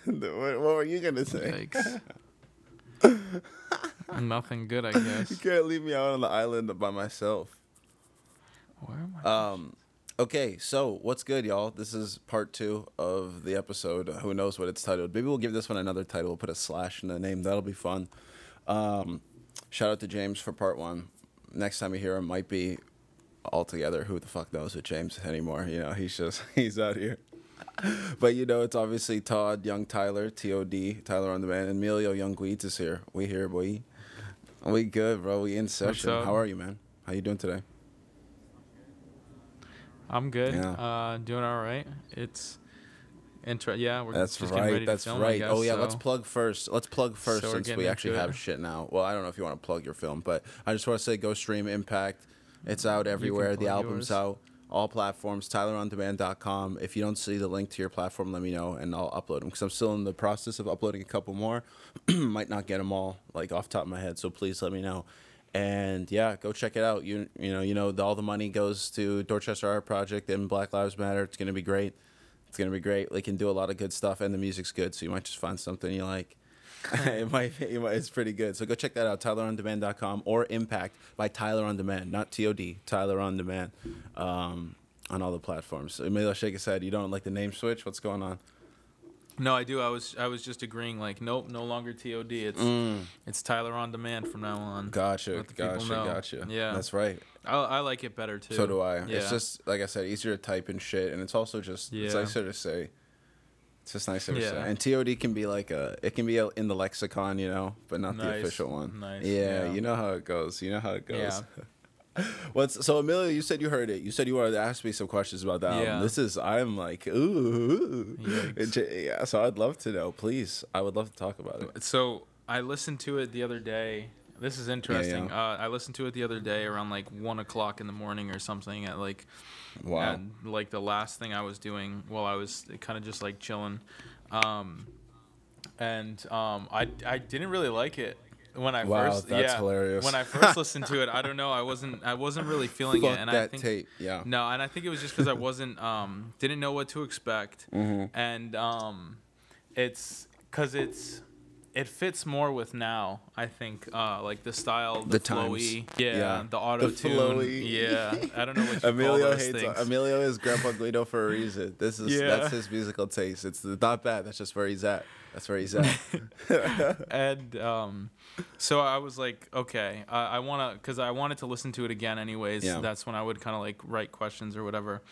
what, what were you gonna say? Nothing good, I guess. You can't leave me out on the island by myself. Where am I? Um, okay, so what's good, y'all? This is part two of the episode. Who knows what it's titled? Maybe we'll give this one another title. We'll put a slash in the name. That'll be fun. Um, shout out to James for part one. Next time you hear him, might be all together. Who the fuck knows with James anymore? You know, he's just he's out here. But you know, it's obviously Todd, Young Tyler, T O D, Tyler on the man, and Emilio Young Guides is here. We here, boy. We good, bro. We in session. How are you, man? How you doing today? I'm good. Yeah. Uh, doing all right. It's intro. Yeah, we're That's just getting ready right. to That's film, right. guess, oh yeah, let's plug first. Let's plug first So since we actually it. have shit now. Well, I don't know if you want to plug your film, but I just want to say go stream Impact. It's out everywhere. The album's yours. out. All platforms, TylerOnDemand.com. If you don't see the link to your platform, let me know and I'll upload them because I'm still in the process of uploading a couple more. Might not get them all like off top of my head, so please let me know. And yeah, go check it out. You you know you know the, all the money goes to Dorchester Art Project and Black Lives Matter. It's gonna be great. It's gonna be great. They can do a lot of good stuff, and the music's good. So you might just find something you like. it might, it might it's pretty good. So go check that out, TylerOnDemand.com or Impact by Tyler on Demand, not TOD, Tyler on Demand, um, on all the platforms. Emilio shake his head. You don't like the name switch? What's going on? No, I do. I was I was just agreeing. Like, nope, no longer TOD. It's Mm, it's Tyler on demand from now on. gotcha, Let the people gotcha, gotcha. Yeah. that's right. I, I like it better too. So do I. Yeah. It's just like I said, easier to type and shit, and it's also just it's Yeah. nicer to say. It's just nice to say. Yeah. And TOD can be like a, it can be a, in the lexicon, you know, but not the official one. Nice. Yeah, Yeah. you know how it goes. You know how it goes. Yeah. What's so Emilio? You said you heard it. You said you wanted to ask me some questions about that. album. Yeah. This is I'm like ooh, Yikes. Yeah. So I'd love to know. Please, I would love to talk about it. So I listened to it the other day. This is interesting. Uh, I listened to it the other day around like one o'clock in the morning or something. At like, Wow. at, like the last thing I was doing while I was kind of just like chilling, um, and um, I I didn't really like it when I Wow, first that's yeah hilarious. when I first listened to it. I don't know. I wasn't I wasn't really feeling Fuck it, and that I think tape. Yeah. no, and I think it was just because I wasn't um didn't know what to expect, Mm-hmm. and um, it's because it's it fits more with now. I think uh like the style, the, The flowy, yeah, Yeah. the auto tune, yeah. I don't know what you Emilio call those hates things. Emilio is Grandpa Guido for a reason. This is Yeah. that's his musical taste. It's not bad. That's just where he's at. That's where he's at. and um, so I was like, okay, I, I want to, because I wanted to listen to it again, anyways. Yeah. That's when I would kind of like write questions or whatever.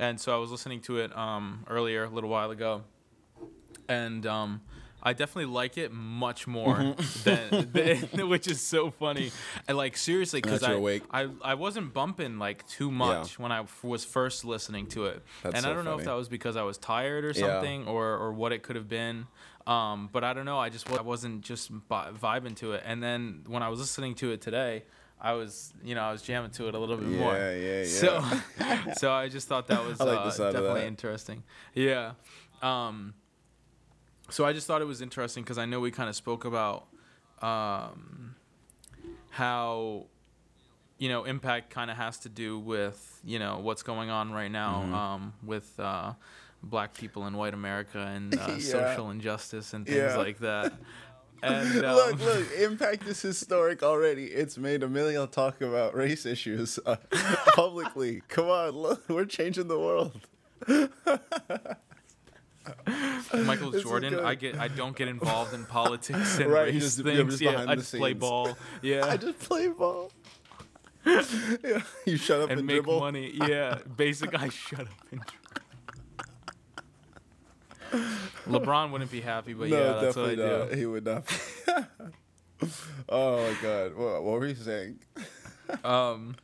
And so I was listening to it um, earlier, a little while ago, and um, I definitely like it much more Mm-hmm. than, than, which is so funny. And like seriously, because I. I I wasn't bumping like too much when I f- was first listening to it, That's and so I don't know if that was because I was tired or Yeah. something, or or what it could have been. Um, but I don't know. I just I wasn't just bi- vibing to it. And then when I was listening to it today, I was you know I was jamming to it a little bit more. Yeah, yeah, So so I just thought that was I like uh, the sound of definitely interesting. Yeah. Um, so I just thought it was interesting because I know we kind of spoke about um, how you know impact kind of has to do with you know what's going on right now Mm-hmm. um, with uh, black people in white America and uh, Yeah. social injustice and things Yeah. like that. And um, look, look, Impact is historic already. It's made Emilio talk about race issues uh, publicly. Come on, look, we're changing the world. Michael Jordan. I get I don't get involved in politics and Right, race just- things. yeah, I just play ball. Yeah. I just play ball. yeah, you shut up and, and make dribble. money. Yeah, basic. I shut up and. LeBron wouldn't be happy, but no, yeah, that's what I not. do. He would not. oh my god, what, what were you saying? Um,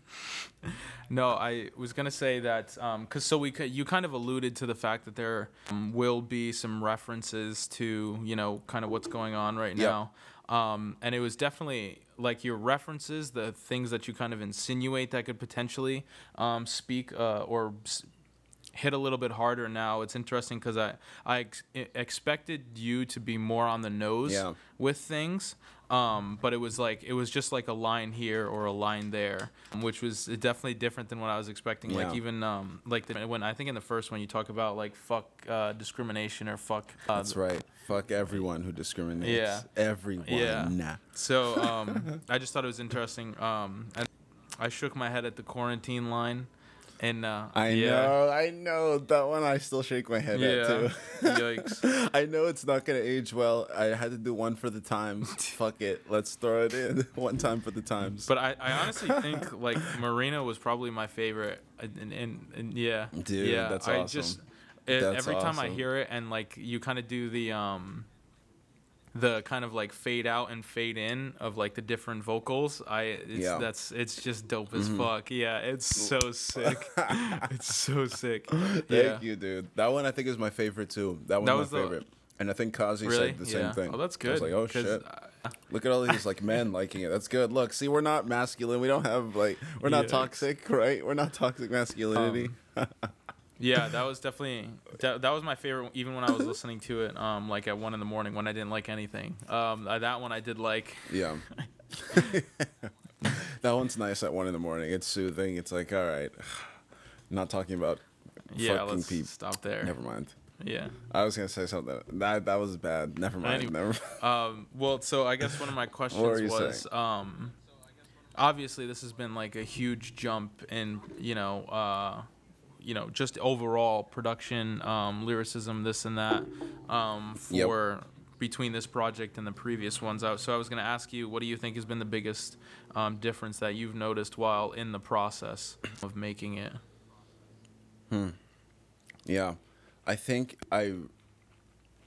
no, I was gonna say that um, cause so we could, you kind of alluded to the fact that there um, will be some references to you know kind of what's going on right Yep. now. Um, and it was definitely like your references, the things that you kind of insinuate that could potentially um, speak uh, or s- hit a little bit harder now. It's interesting because I I ex- expected you to be more on the nose Yeah. with things, um, but it was like it was just like a line here or a line there, which was definitely different than what I was expecting. Like even um, like the, when I think in the first one you talk about like fuck uh, discrimination or fuck. Uh, That's right. Fuck everyone who discriminates. Yeah. Everyone. Yeah. So um, I just thought it was interesting. Um, and I shook my head at the quarantine line, and uh, I yeah, know, I know that one. I still shake my head at too. Yikes. I know it's not gonna age well. I had to do one for the times. Fuck it, let's throw it in one time for the times. But I, I honestly think like Marina was probably my favorite, and, and, and yeah, Dude, yeah, that's I just it, every time I hear it, and like you kind of do the um, the kind of like fade out and fade in of like the different vocals. I it's, Yeah. Mm-hmm. that's it's just dope as fuck. Yeah, it's so sick. it's so sick. Thank yeah. you, dude. That one I think is my favorite too. That one's That my the- favorite. And I think Kazi Really? said the yeah. same thing. Oh, that's good I was like, oh shit. uh, Look at all these like men liking it. That's good. Look, see, we're not masculine. We don't have like we're not toxic, right? We're not toxic masculinity. Um, Yeah, that was definitely that, that was my favorite. Even when I was listening to it, um, like at one in the morning when I didn't like anything. Um, that one I did like. yeah. that one's nice at one in the morning. It's soothing. It's like, all right, not talking about Yeah, fucking let's people. stop there. Never mind. Yeah. I was gonna say something. That that was bad. Never mind. Anyway. Never. Um, well, so I guess one of my questions was, um, obviously this has been like a huge jump in, you know, uh, you know, just overall production, um, lyricism, this and that, um, Yep. for between this project and the previous ones out. So I was gonna ask you, what do you think has been the biggest um, difference that you've noticed while in the process of making it? Yeah, I think I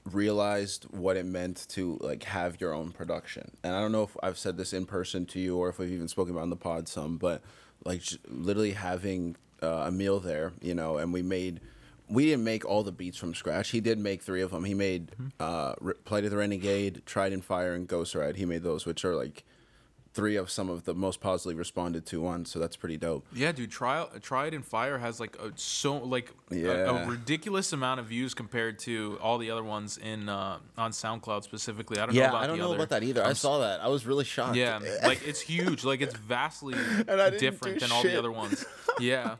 realized what it meant to like have your own production, and I don't know if I've said this in person to you or if we've even spoken about it on the pod some, but like literally having uh, Emil there, you know, and we made. We didn't make all the beats from scratch. He did make three of them. He made uh, Re- Plight of the Renegade, Tried in Fire, and Ghost Ride. He made those, which are like three of some of the most positively responded to ones. So that's pretty dope. Yeah, dude. Tried in Fire has like a so like a, a ridiculous amount of views compared to all the other ones in uh, on SoundCloud specifically. I don't Yeah, know about I don't know other. about that either. I saw that. I was really shocked. Yeah, like it's huge. Like it's vastly different than all the other ones. Yeah.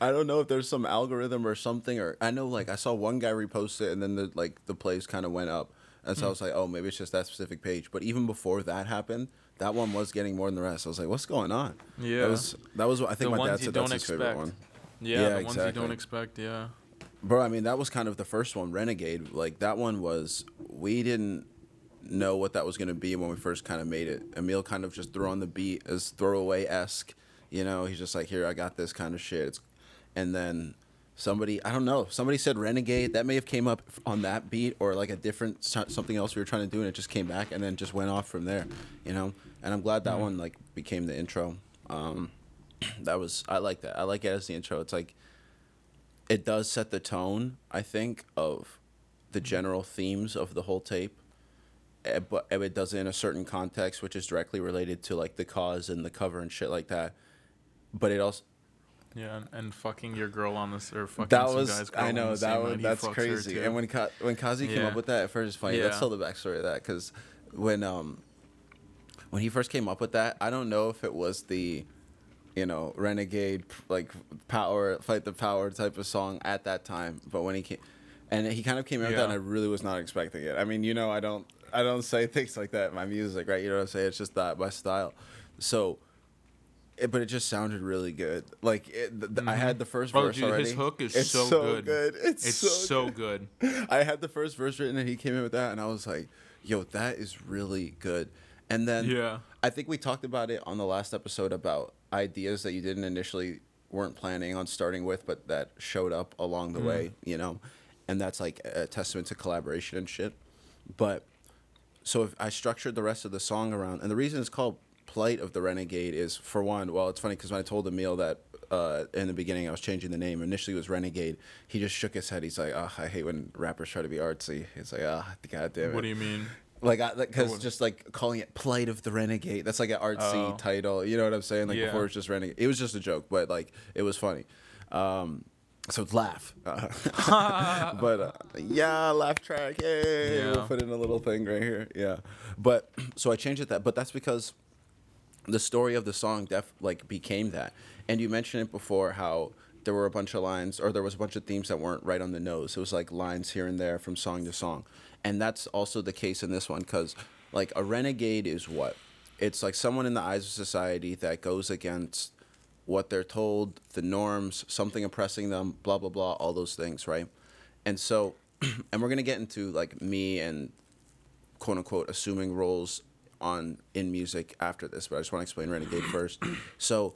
I don't know if there's some algorithm or something, or I know like I saw one guy repost it, and then the like the plays kind of went up, and Hmm. so I was like, oh, maybe it's just that specific page. But even before that happened, that one was getting more than the rest. I was like, what's going on? Yeah. that was that was what I think The my dad said that's his favorite one. Yeah, Yeah, the ones you don't expect. Yeah. Bro, I mean that was kind of the first one, Renegade. Like that one was we didn't know what that was gonna be when we first kind of made it. Emil kind of just threw on the beat as throwaway esque, you know. He's just like, here, I got this kind of shit. It's, and then somebody, I don't know, somebody said Renegade. That may have came up on that beat or like a different something else we were trying to do, and it just came back and then just went off from there, you know. And I'm glad that one like became the intro. Um, that was I like that. I like it as the intro. It's like it does set the tone, I think, of the general themes of the whole tape. eh, But it does it in a certain context, which is directly related to like the cause and the cover and shit like that. But it also Yeah, and, and fucking your girl on this or fucking that some was guy's girl I know that was that's crazy. And when Ka- when Kazi came up with that at first, it's funny. Let's tell the backstory of that because when um when he first came up with that, I don't know if it was the you know renegade like power fight the power type of song at that time, but when he came and he kind of came out with that, and I really was not expecting it. I mean, you know, I don't I don't say things like that in my music, right? You know what I'm saying? It's just that my style. So. It, but it just sounded really good. Like it, th- th- I had the first Bro, verse dude, already. his hook is It's so, good. It's, It's so, so good. good. I had the first verse written and he came in with that and I was like, yo, that is really good. And then Yeah. I think we talked about it on the last episode about ideas that you didn't initially weren't planning on starting with, but that showed up along the Mm. way, you know? And that's like a testament to collaboration and shit. But so if I structured the rest of the song around, and the reason it's called "Plight of the Renegade" is for one. Well, it's funny because when I told Emil that uh, in the beginning I was changing the name, initially it was Renegade. He just shook his head. He's like, "Oh, I hate when rappers try to be artsy." He's like, "Ah, oh, god damn it." What do you mean? Like, because just like calling it "Plight of the Renegade," that's like an artsy Oh. title. You know what I'm saying? Like Yeah. before it was just Renegade. It was just a joke, but like it was funny. Um, so it's laugh. Uh, but uh, yeah, laugh track. Hey, Yeah. we'll put in a little thing right here. Yeah. But so I changed it that, but that's because the story of the song def like became that. And you mentioned it before how there were a bunch of lines or there was a bunch of themes that weren't right on the nose. It was like lines here and there from song to song. And that's also the case in this one cuz like a renegade is what? It's like someone in the eyes of society that goes against what they're told, the norms, something oppressing them, blah blah blah, all those things, right? And so and we're going to get into like me and quote unquote assuming roles on in music after this, but I just want to explain Renegade first. So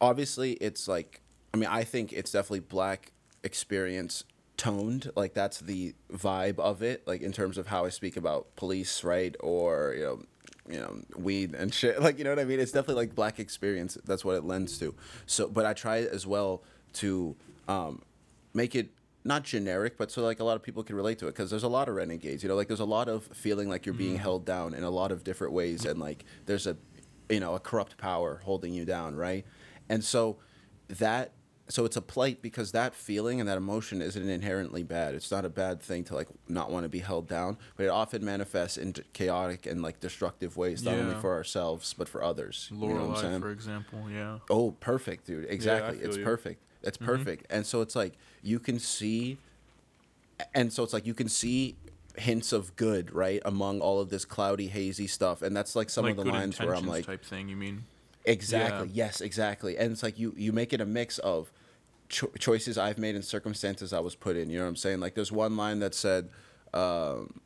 obviously it's like I mean, I think it's definitely black experience toned. Like that's the vibe of it, like in terms of how I speak about police, right? Or, you know, you know, weed and shit. Like, you know what I mean? It's definitely like black experience. That's what it lends to. So but I try as well to um make it not generic, but so like a lot of people can relate to it because there's a lot of renegades. You know, like there's a lot of feeling like you're being mm-hmm. held down in a lot of different ways, and like there's a, you know, a corrupt power holding you down, right? And so that so it's a plight because that feeling and that emotion isn't inherently bad. It's not a bad thing to like not want to be held down, but it often manifests in chaotic and like destructive ways, not only for ourselves but for others. you know what I'm saying? for example. Yeah. Oh, perfect, dude. Exactly. feel it's you. perfect. It's mm-hmm. perfect. And so it's like you can see and so it's like you can see hints of good, right, among all of this cloudy, hazy stuff. And that's like some like of the lines where I'm like type thing. You mean? Exactly. Yeah. Yes, exactly. And it's like you you make it a mix of cho- choices I've made and circumstances I was put in. You know what I'm saying? Like there's one line that said, um,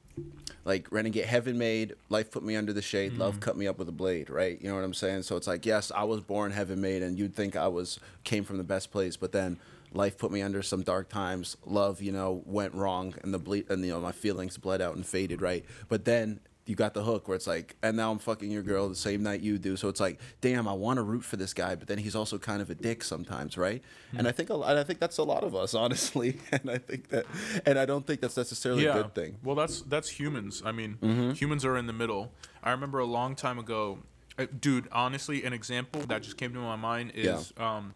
like renegade heaven made life put me under the shade Mm. love cut me up with a blade right you know what i'm saying so it's like yes i was born heaven made and you'd think i was came from the best place but then life put me under some dark times love you know went wrong and the ble- and you know my feelings bled out and faded right but then you got the hook where it's like and now i'm fucking your girl the same night you do so it's like damn i want to root for this guy but then he's also kind of a dick sometimes right Hmm. and i think a lot, i think that's a lot of us honestly and i think that and i don't think that's necessarily a good thing Mm-hmm. Well, that's that's humans. I mean, humans are in the middle. I remember a long time ago, uh, dude. Honestly, an example that just came to my mind is um,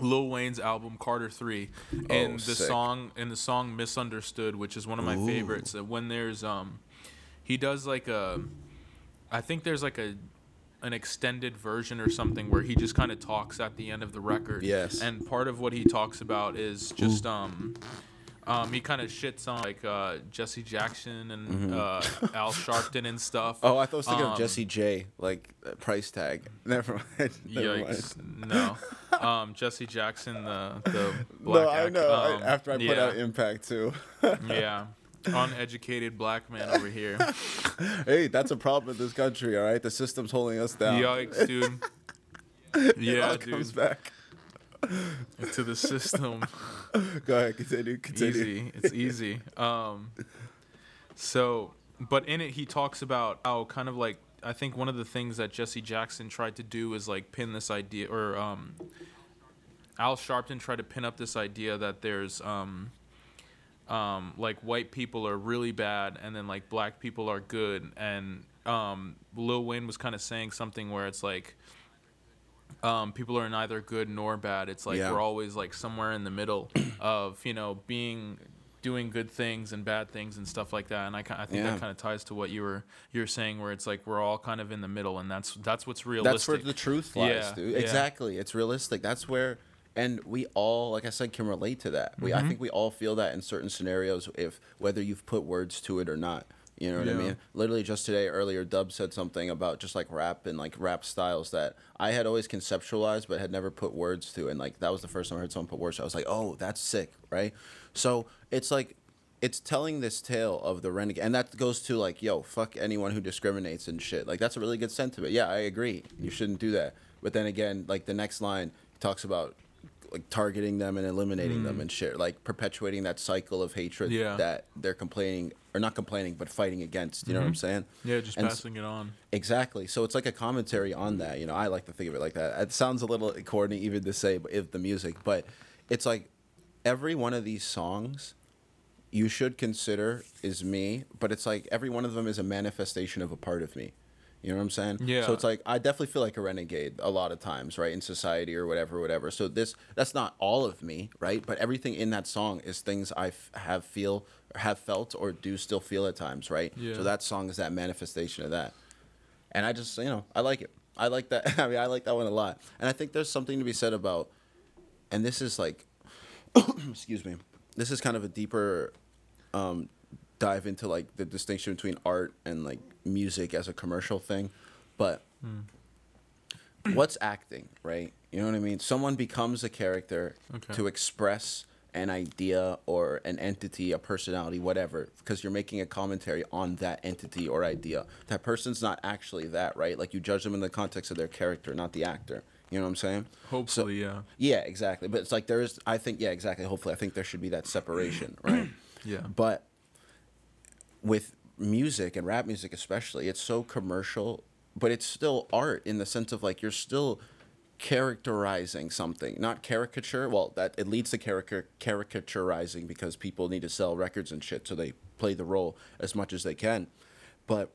Lil Wayne's album Carter Three, and Oh, the sick. song and the song Misunderstood, which is one of my Ooh. favorites. When there's um, he does like a, I think there's like a. An extended version or something where he just kind of talks at the end of the record. Yes. And part of what he talks about is just um, um, he kind of shits on like uh, Jesse Jackson and uh, Al Sharpton and stuff. Mm-hmm. Oh, I thought I was thinking Um, of Jesse J, like uh, price tag. Never mind. Never mind. Yikes! No, um, Jesse Jackson, the the black. No, I know. I- um, after I put yeah, out Impact too. yeah, uneducated black man over here. hey, that's a problem in this country. All right, the system's holding us down. Yikes, dude. yeah, it all comes back. To the system. Go ahead, continue. Continue. easy. It's easy. Um, so, but in it, he talks about how kind of like I think one of the things that Jesse Jackson tried to do is like pin this idea, or um, Al Sharpton tried to pin up this idea that there's um, um, like white people are really bad and then like black people are good, and um, Lil Wayne was kind of saying something where it's like um, people are neither good nor bad. It's like Yeah. we're always like somewhere in the middle of you know being doing good things and bad things and stuff like that. And I, I think Yeah. that kind of ties to what you were you were saying, where it's like we're all kind of in the middle, and that's that's what's realistic. That's where the truth lies, Yeah, dude. Exactly. It's realistic. That's where, and we all, like I said, can relate to that. We, Mm-hmm. I think we all feel that in certain scenarios, if whether you've put words to it or not. You know what I mean? Literally just today, earlier, Dub said something about just like rap and like rap styles that I had always conceptualized but had never put words to. And like that was the first time I heard someone put words to. it. I was like, oh, that's sick, right? So it's like it's telling this tale of the renegade, and that goes to like, yo, fuck anyone who discriminates and shit. Like that's a really good sentiment. Yeah, I agree. You shouldn't do that. But then again, like the next line talks about like targeting them and eliminating them hmm. and shit, like perpetuating that cycle of hatred Yeah. that they're complaining or not complaining but fighting against. You know what I'm mm-hmm. saying? yeah, just And passing it on. Exactly. So it's like a commentary on that. You know, I like to think of it like that. It sounds a little corny even to say, but if the music, but it's like every one of these songs you should consider is me, but it's like every one of them is a manifestation of a part of me. You know what I'm saying? Yeah. So it's like I definitely feel like a renegade a lot of times, right, in society or whatever, whatever. So this that's not all of me, right? But everything in that song is things I f- have feel have felt or do still feel at times, right? Yeah. So that song is that manifestation of that. And I just, you know, I like it. I like that. I mean, I like that one a lot. And I think there's something to be said about, and this is like, excuse me, this is kind of a deeper um, dive into like the distinction between art and like music as a commercial thing. But hmm. what's acting, right? You know what I mean? Someone becomes a character Okay. to express an idea or an entity, a personality, whatever, because you're making a commentary on that entity or idea. That person's not actually that, right? Like you judge them in the context of their character, not the actor. You know what I'm saying? Hopefully, yeah. Yeah, exactly. But it's like there is, I think, yeah, exactly. Hopefully, I think there should be that separation, right? Yeah. But with music and rap music especially, it's so commercial, but it's still art in the sense of like you're still characterizing something, not caricature. Well, that it leads to caricature caricaturizing because people need to sell records and shit, so they play the role as much as they can. But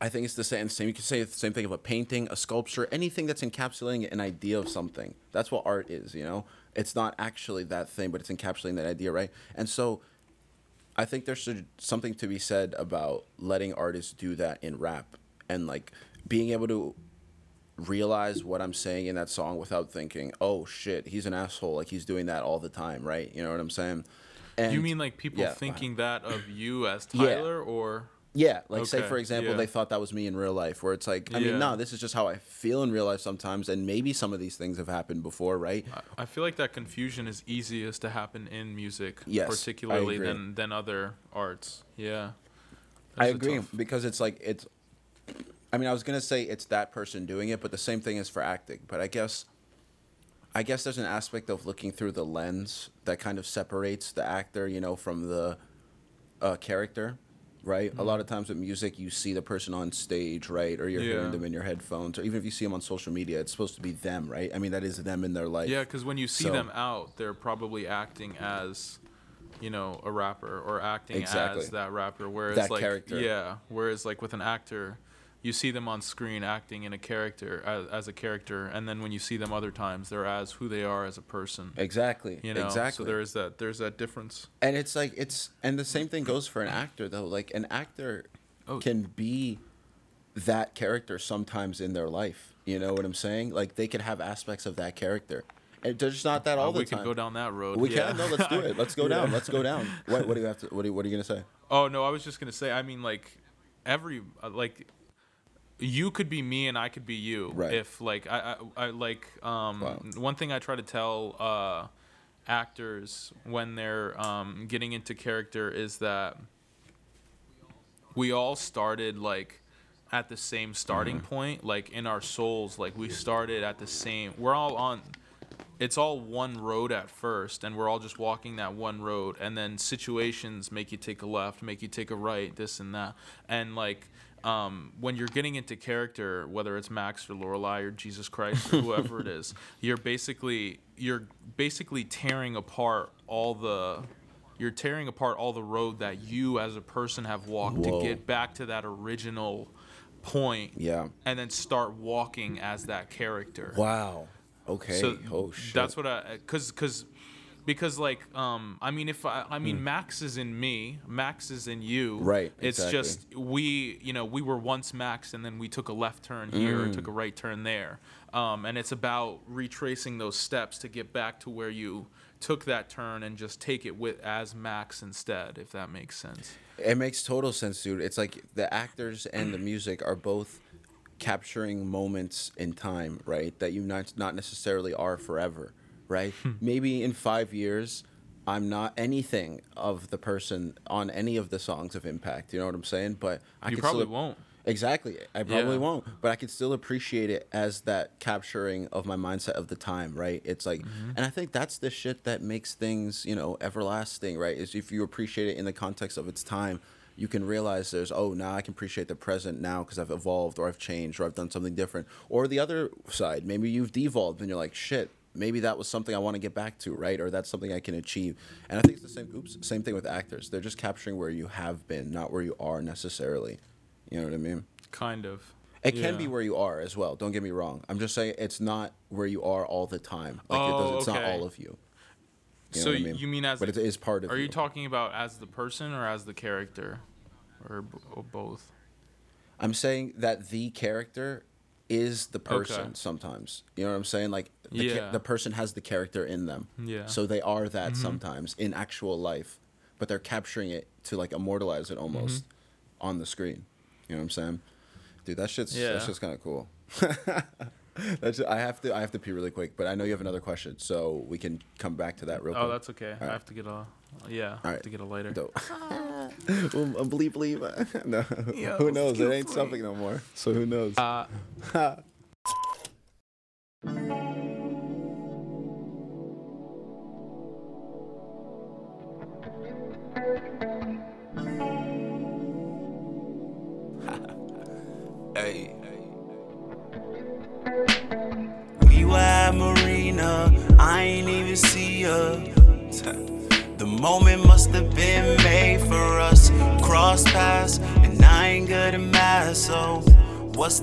I think it's the same. Same. You could say the same thing of a painting, a sculpture, anything that's encapsulating an idea of something. That's what art is. You know, it's not actually that thing, but it's encapsulating that idea, right? And so, I think there's something to be said about letting artists do that in rap and like being able to realize what I'm saying in that song without thinking, "Oh shit, he's an asshole." Like he's doing that all the time, right? You know what I'm saying? And you mean like people yeah, thinking that of you as Yeah. Tyler, or Yeah, like say for example, yeah. they thought that was me in real life, where it's like, I Yeah. mean, no, this is just how I feel in real life sometimes, and maybe some of these things have happened before, right? I- I feel like that confusion is easiest to happen in music, Yes, particularly than than other arts. Yeah, I That's a agree tough- because it's like it's. I mean, I was gonna say it's that person doing it, but the same thing is for acting. But I guess, I guess there's an aspect of looking through the lens that kind of separates the actor, you know, from the uh, character, right? Mm-hmm. A lot of times with music, you see the person on stage, right, or you're hearing them in your headphones, or even if you see them on social media, it's supposed to be them, right? I mean, that is them in their life. Yeah, because when you see So- them out, they're probably acting as, you know, a rapper or acting Exactly. as that rapper. Whereas That like character. yeah, whereas like with an actor, you see them on screen acting in a character as, as a character, and then when you see them other times, they're as who they are as a person. Exactly. You know, exactly. so there is that there's that difference. and it's like it's and the same thing goes for an actor though. Like an actor Oh. can be that character sometimes in their life. You know what I'm saying? Like they could have aspects of that character. And they're just not that all Uh, the we time. could go down that road. We yeah. can. No, let's do it. Let's go down. Let's go down. What, what do you have to? What, do you, what are you gonna say? Oh no, I was just gonna say. I mean, like every uh, like you could be me and I could be you. Right. If like I I, I like um Wow. one thing I try to tell uh actors when they're um getting into character is that we all started like at the same starting Mm-hmm. point like in our souls like we started at the same we're all on it's all one road at first and we're all just walking that one road and then situations make you take a left make you take a right this and that and like um, when you're getting into character whether it's max or lorelei or jesus christ or whoever it is you're basically you're basically tearing apart all the you're tearing apart all the road that you as a person have walked Whoa. to get back to that original point Yeah. and then start walking as that character Wow. Okay. so oh shit. that's what I cuz cuz because like um I mean if I I mean Max is in me, Max is in you. Hmm. Right, It's exactly. just we, you know, we were once Max and then we took a left turn here Mm. took a right turn there. Um and it's about retracing those steps to get back to where you took that turn and just take it with as Max instead, if that makes sense. It makes total sense, dude. It's like the actors and the music are both capturing moments in time, right? That you not not necessarily are forever, right? Hmm. Maybe in five years, I'm not anything of the person on any of the songs of Impact. You know what I'm saying? But I You probably still, won't. Exactly. I probably Yeah. won't, but I can still appreciate it as that capturing of my mindset of the time, right? It's like, Mm-hmm. and I think that's the shit that makes things, you know, everlasting, right? Is if you appreciate it in the context of its time, you can realize there's, oh, now I can appreciate the present now because I've evolved or I've changed or I've done something different. Or the other side, maybe you've devolved and you're like, shit, maybe that was something I want to get back to, right? Or that's something I can achieve. And I think it's the same, oops, same thing with actors. They're just capturing where you have been, not where you are necessarily. You know what I mean? kind of. It can be where you are as well. Don't get me wrong. I'm just saying it's not where you are all the time. Like it Oh, doesn't, it's not oh, all of you. You so what I mean? you mean as but a- it is part of Are you. you talking about as the person or as the character, or, b- or both? I'm saying that the character is the person Okay. sometimes. You know what I'm saying? Like the, ca- the person has the character in them. Yeah. So they are that mm-hmm. sometimes in actual life, but they're capturing it to like immortalize it almost mm-hmm. on the screen. You know what I'm saying? Dude, that shit's Yeah. that's just kind of cool. that's I have to I have to pee really quick, but I know you have another question, so we can come back to that real Oh, quick. Oh, that's okay. I right. have to get a yeah. I have Alright. to get a lighter. Dope. um, um, believe, believe. no, Yo, who knows? It ain't free. something no more. So who knows? Uh,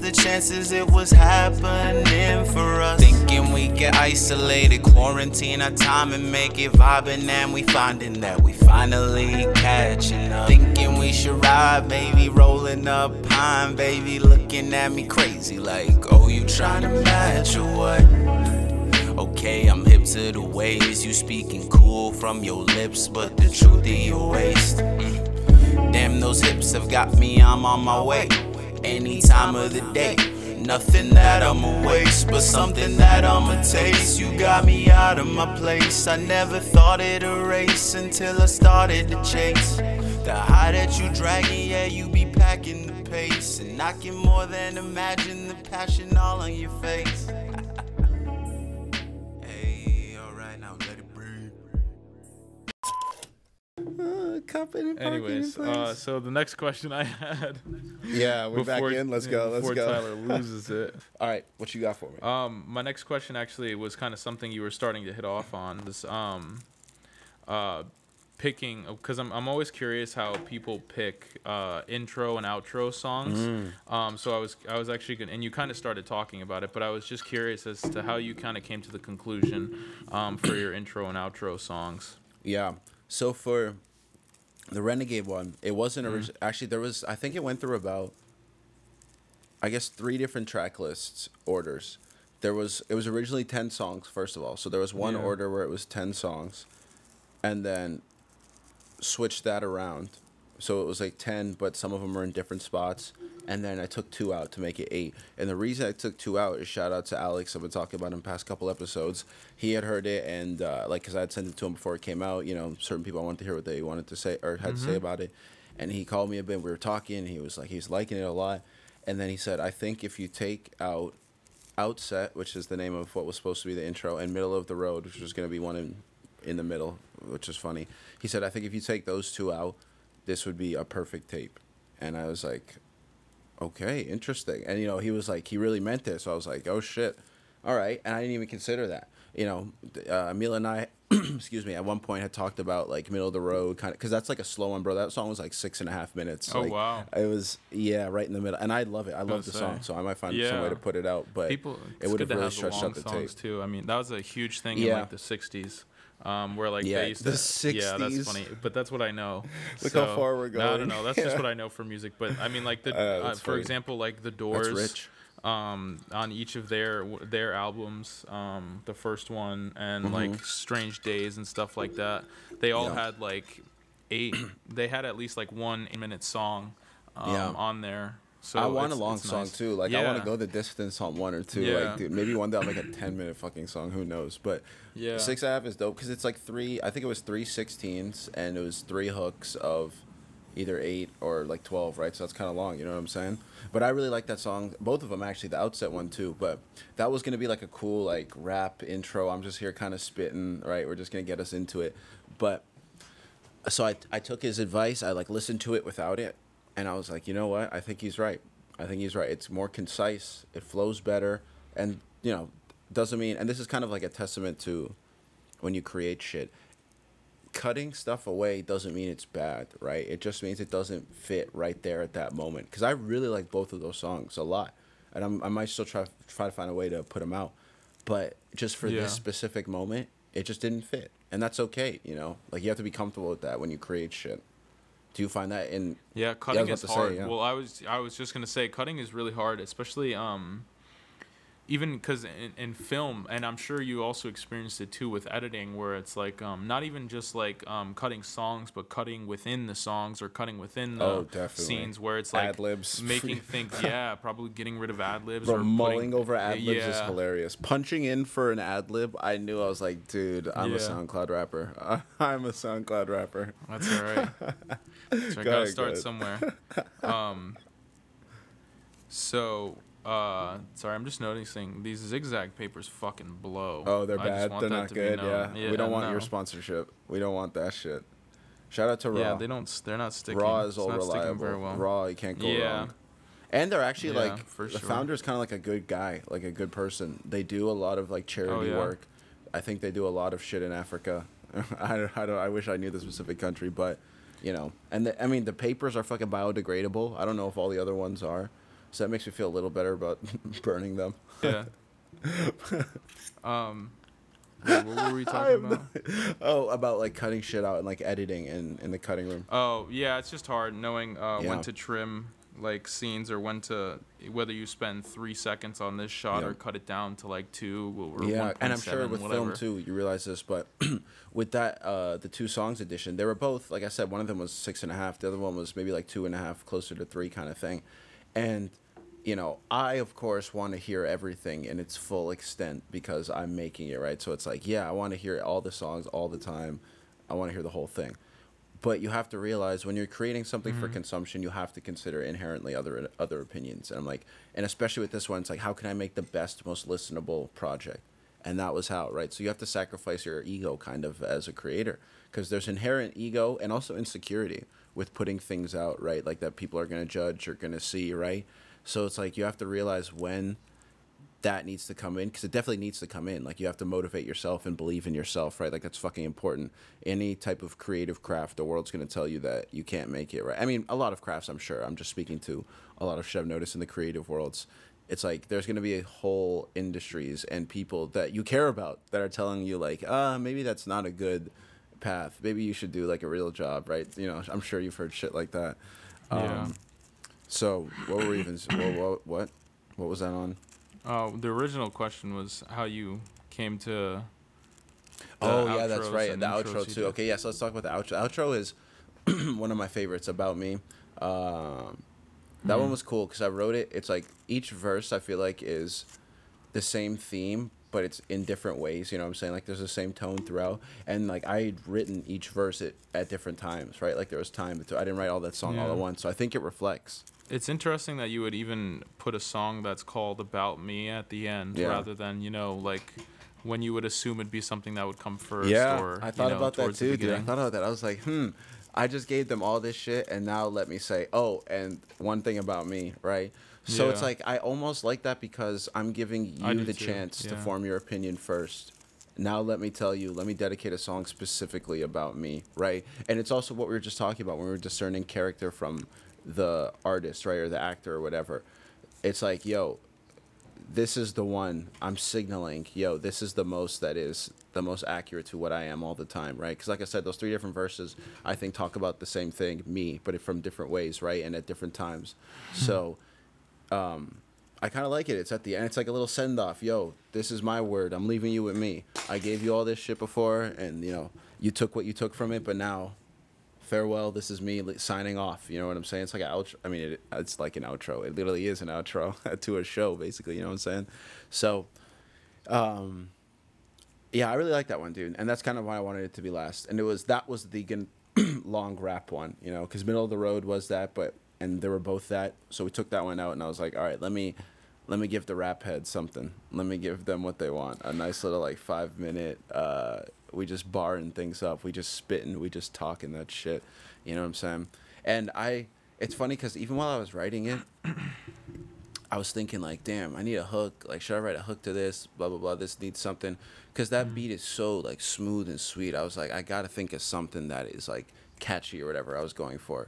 the chances it was happening for us? Thinking we get isolated, quarantine our time and make it vibing, and we finding that we finally catching up. Thinking we should ride, baby, rolling up pine, baby, looking at me crazy like, oh, you trying to match or what? Okay, I'm hip to the ways you speaking cool from your lips, but the truth in your waist. Mm. Damn, those hips have got me, I'm on my way. Any time of the day. Nothing that I'ma waste, but something that I'ma taste. You got me out of my place. I never thought it a race until I started to chase. The high that you dragging, yeah, you be packing the pace. And I can more than imagine the passion all on your face. Cupping and parking in anyways, uh, so the next question I had. yeah, we're back in. Let's go. Let's before go. Tyler loses it. All right, what you got for me? Um, my next question actually was kind of something you were starting to hit off on. This um, uh, picking because I'm I'm always curious how people pick uh intro and outro songs. Mm. Um, so I was I was actually gonna, and you kind of started talking about it, but I was just curious as to how you kind of came to the conclusion um for your intro and outro songs. Yeah. So for the Renegade one, it wasn't Mm. orig- actually there was I think it went through about I guess three different track lists orders. There was it was originally 10 songs first of all. So there was one Yeah. order where it was 10 songs and then switched that around. So it was like 10 but some of them were in different spots and then I took two out to make it 8. And the reason I took two out is shout out to Alex I've been talking about him past couple episodes. He had heard it and uh, like cuz I had sent it to him before it came out, you know, certain people I wanted to hear what they wanted to say or had to say about it. And he called me a bit. We were talking. He was like, he's liking it a lot. And then he said, I think if you take out Outset, which is the name of what was supposed to be the intro, and Middle of the Road, which was going to be one in, in the middle, which is funny. He said, I think if you take those two out, this would be a perfect tape. And I was like, okay, interesting. And, you know, he was like, he really meant this. So I was like, oh, shit. All right. And I didn't even consider that. You know, uh, and I, excuse me, at one point had talked about like middle of the road kind of, because that's like a slow one, bro. That song was like six and a half minutes. Oh, like, wow. It was, yeah, right in the middle. And I love it. I love the say. song. So I might find some way to put it out. But People, it would have really stretched out the tape. too. I mean, that was a huge thing in like the '60s, um, where like Yeah, they used the to. Yeah, that's funny, but that's what I know. Look how So- far we're going. No, I don't know. That's just what I know from music. But I mean, like the, Uh, uh, for example, like the Doors. Um, on each of their their albums, um, the first one and like Strange Days and stuff like that, they all Mm-hmm. Yeah. had like eight. they had at least like one eight minute song, um, Yeah. on there. So I want a long song nice. too. Like I want to go the distance on one or two. Yeah. Like dude, maybe one day I'll make a ten minute fucking song. Who knows? But Yeah. six and a half is dope because it's like three. I think it was three 16s and it was three hooks of either eight or like twelve. Right, so that's kind of long. You know what I'm saying? But I really like that song. Both of them actually. The outset one too. But that was gonna be like a cool like rap intro. I'm just here kind of spitting. Right, we're just gonna get us into it. But so I, I took his advice. I like listened to it without it, and I was like, you know what? I think he's right. I think he's right. It's more concise. It flows better, and you know, doesn't mean. And this is kind of like a testament to when you create shit. cutting stuff away doesn't mean it's bad, right? It just means it doesn't fit right there at that moment. Because I really like both of those songs a lot, and I'm, I might still try try to find a way to put them out, but just for Yeah. this specific moment, it just didn't fit, and that's okay. You know, like you have to be comfortable with that when you create shit. Do you find that in? Yeah, cutting about is to say, hard. yeah. Well, I was I was just gonna say cutting is really hard, especially um, even because in, in film, and I'm sure you also experienced it too with editing, where it's like um, not even just like um, cutting songs, but cutting within the songs or cutting within the Oh, scenes where it's like Ad-libs. making things. Yeah, probably getting rid of ad libs or mulling putting, over ad libs is hilarious. Punching in for an ad lib, I knew I was like, dude, I'm a SoundCloud rapper. I'm a SoundCloud rapper. That's all right. So I Go gotta ahead, start go somewhere. Um, so, uh, sorry, I'm just noticing these zigzag papers fucking blow. Oh, they're I bad. They're not good. Yeah. known. we don't want your sponsorship. We don't want that shit. Shout out to Raw. Yeah, they don't. They're not sticking. Raw is It's all reliable. Very well. Raw, you can't go Yeah. wrong. And they're actually Yeah, like the sure. is kind of like a good guy, like a good person. They do a lot of like charity Oh, yeah? work. I think they do a lot of shit in Africa. I, don't- I don't. I wish I knew the specific country, but you know, and the, I mean the papers are fucking biodegradable. I don't know if all the other ones are, so that makes me feel a little better about burning them. Yeah. um, wait, what were we talking about? oh, about like cutting shit out and like editing in in the cutting room. Oh yeah, it's just hard knowing uh, Yeah. when to trim like scenes or when to whether you spend three seconds on this shot Yeah. or cut it down to like two or yeah, 1.7, and I'm sure with whatever. film too, you realize this, but with that, uh, the two songs edition, they were both like I said. One of them was six and a half. The other one was maybe like two and a half, closer to three, kind of thing. And you know, I of course want to hear everything in its full extent because I'm making it right. So it's like, yeah, I want to hear all the songs all the time. I want to hear the whole thing. But you have to realize when you're creating something for mm-hmm. consumption, you have to consider inherently other other opinions. And I'm like, and especially with this one, it's like, how can I make the best, most listenable project? And that was how, right? So you have to sacrifice your ego kind of as a creator because there's inherent ego and also insecurity with putting things out, right? Like that people are going to judge or going to see, right? So it's like you have to realize when that needs to come in because it definitely needs to come in. Like you have to motivate yourself and believe in yourself, right? Like that's fucking important. Any type of creative craft, the world's gonna tell you that you can't make it, right? I mean, a lot of crafts, I'm sure. I'm just speaking to a lot of shit I've noticed in the creative worlds. It's like there's gonna be a whole industries and people that you care about that are telling you like, uh, maybe that's not a good path. Maybe you should do like a real job, right? You know, I'm sure you've heard shit like that. Yeah. Um, so what were we even? What, what what what was that on? Oh, the original question was how you came to. Oh yeah, that's right. and The outro too. did. Okay, So let's talk about the outro. Outro is one of my favorites about me. Um, that Mm-hmm. one was cool because I wrote it. It's like each verse I feel like is the same theme, but it's in different ways. You know what I'm saying? Like there's the same tone throughout, and like I had written each verse at, at different times, right? Like there was time. I didn't write all that song all at once, so I think it reflects. It's interesting that you would even put a song that's called "About Me" at the end, Yeah. rather than you know like when you would assume it'd be something that would come first. Yeah, or, I you thought know, about that too, dude. I thought about that. I was like, hmm, I just gave them all this shit, and now let me say, oh, and one thing about me, right? So it's like I almost like that because I'm giving you the too, chance to form your opinion first. Now let me tell you, let me dedicate a song specifically about me, right? And it's also what we were just talking about when we were discerning character from the artist, right, or the actor or whatever. It's like, yo, this is the one I'm signaling, yo, this is the most that is the most accurate to what I am all the time, right? Because, like I said, those three different verses, I think, talk about the same thing, me, but from different ways, right? And at different times. Hmm. So, um, I kind of like it. It's at the end. It's like a little send off. Yo, this is my word. I'm leaving you with me. I gave you all this shit before, and, you know, you took what you took from it, but now farewell this is me signing off you know what i'm saying it's like an outro i mean it, it's like an outro it literally is an outro to a show basically you know what i'm saying so um yeah i really like that one dude and that's kind of why i wanted it to be last and it was that was the long rap one you know because middle of the road was that but and they were both that so we took that one out and i was like all right let me let me give the rap heads something let me give them what they want a nice little like five minute uh we just barring things up we just spitting we just talking that shit you know what i'm saying and i it's funny because even while i was writing it I was thinking like, damn, I need a hook. Like, should I write a hook to this? Blah blah blah. This needs something, because that beat is so like smooth and sweet. I was like, I gotta think of something that is like catchy or whatever I was going for.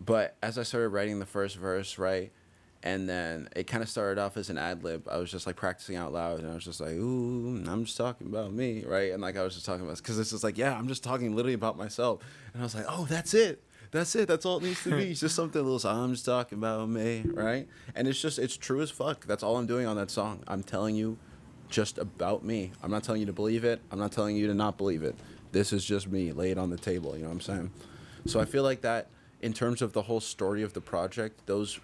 But as I started writing the first verse, right, and then it kind of started off as an ad lib. I was just like practicing out loud, and I was just like, "Ooh, I'm just talking about me," right? And like I was just talking about because it's just like, yeah, I'm just talking literally about myself. And I was like, "Oh, that's it. That's it. That's all it needs to be. It's just something little. So I'm just talking about me, right?" And it's just it's true as fuck. That's all I'm doing on that song. I'm telling you, just about me. I'm not telling you to believe it. I'm not telling you to not believe it. This is just me. Lay it on the table. You know what I'm saying? So I feel like that in terms of the whole story of the project, those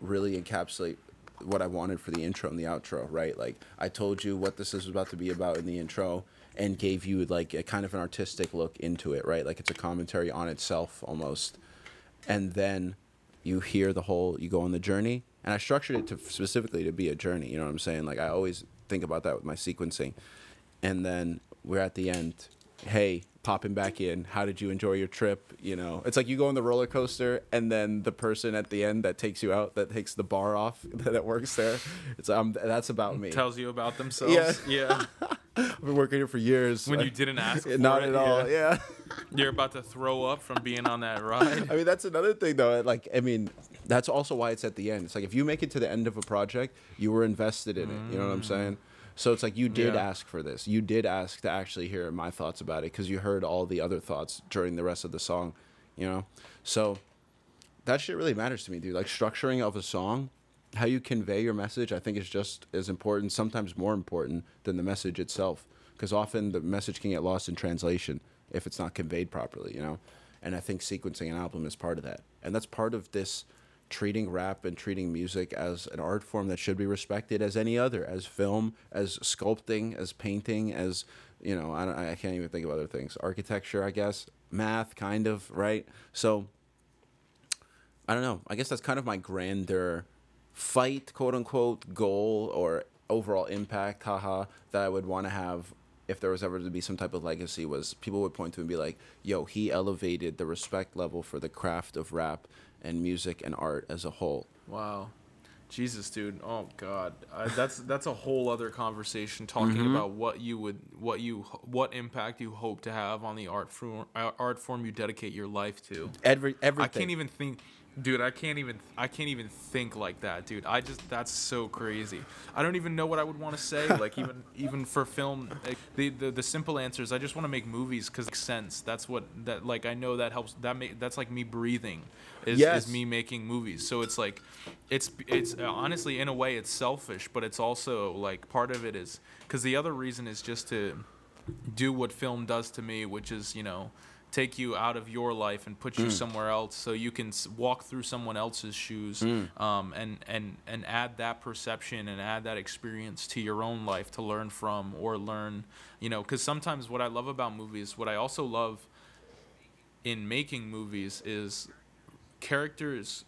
really encapsulate what I wanted for the intro and the outro, right? Like I told you what this is about to be about in the intro and gave you like a kind of an artistic look into it, right? Like it's a commentary on itself almost. And then you hear the whole you go on the journey and I structured it to specifically to be a journey, you know what I'm saying? Like I always think about that with my sequencing. And then we're at the end, hey, popping back in, how did you enjoy your trip? You know, it's like you go on the roller coaster and then the person at the end that takes you out, that takes the bar off, that works there. It's um that's about me. Tells you about themselves. Yeah. yeah. I've been working here for years. when you didn't ask not it, at all. Yeah. You're about to throw up from being on that ride. I mean, that's another thing, though. Like, I mean, that's also why it's at the end. It's like if you make it to the end of a project, you were invested in it. You know what I'm saying? So it's like you did Yeah. ask for this. You did ask to actually hear my thoughts about it because you heard all the other thoughts during the rest of the song. You know, so that shit really matters to me, dude. Like structuring of a song, how you convey your message, I think is just as important, sometimes more important than the message itself. Because often the message can get lost in translation if it's not conveyed properly, you know. And I think sequencing an album is part of that, and that's part of this treating rap and treating music as an art form that should be respected as any other, as film, as sculpting, as painting, as you know, I, don't, I can't even think of other things. Architecture, I guess, math, kind of, right? So I don't know. I guess that's kind of my grander fight, quote unquote, goal or overall impact, haha, that I would want to have if there was ever to be some type of legacy was people would point to and be like, yo, he elevated the respect level for the craft of rap and music and art as a whole. Wow. Jesus, dude. Oh God, I, that's that's a whole other conversation talking Mm-hmm. about what you would, what you, what impact you hope to have on the art form, uh, art form you dedicate your life to. Every everything. I can't even think, dude. I can't even, I can't even think like that, dude. I just, that's so crazy. I don't even know what I would want to say. Like even, even for film, like, the, the the simple answer is I just want to make movies because it makes sense. That's what that like I know that helps. That make that's like me breathing. Is, Yes. is me making movies. So it's like, it's it's honestly in a way it's selfish, but it's also like part of it is because the other reason is just to do what film does to me, which is you know take you out of your life and put you somewhere else, so you can walk through someone else's shoes, um, and and and add that perception and add that experience to your own life to learn from or learn, you know, because sometimes what I love about movies, what I also love in making movies is characters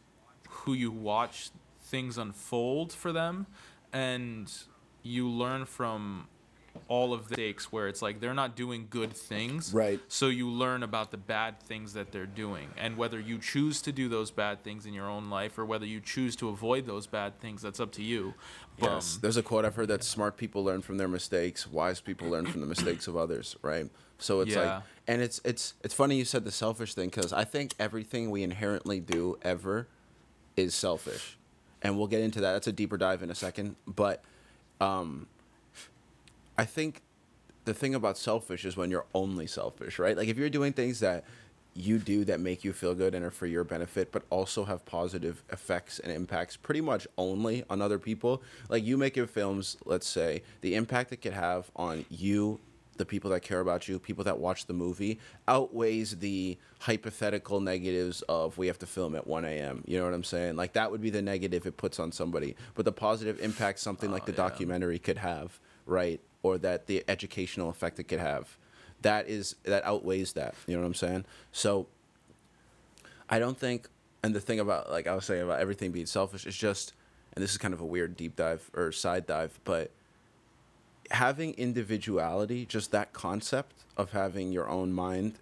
who you watch things unfold for them and you learn from all of the mistakes where it's like they're not doing good things Right. so you learn about the bad things that they're doing and whether you choose to do those bad things in your own life or whether you choose to avoid those bad things that's up to you Um, Yes. There's a quote I've heard that smart people learn from their mistakes, wise people learn from the mistakes of others, right? So it's Yeah. like and it's it's it's funny you said the selfish thing cuz I think everything we inherently do ever is selfish. And we'll get into that. That's a deeper dive in a second, but um I think the thing about selfish is when you're only selfish, right? Like if you're doing things that you do that make you feel good and are for your benefit, but also have positive effects and impacts pretty much only on other people. Like you making films, let's say, the impact it could have on you, the people that care about you, people that watch the movie, outweighs the hypothetical negatives of we have to film at 1 a.m. You know what I'm saying? Like that would be the negative it puts on somebody. But the positive impact something like oh, the yeah. documentary could have, right? Or that the educational effect it could have. That is that outweighs that. You know what I'm saying? So I don't think and the thing about like I was saying about everything being selfish is just and this is kind of a weird deep dive or side dive, but having individuality, just that concept of having your own mind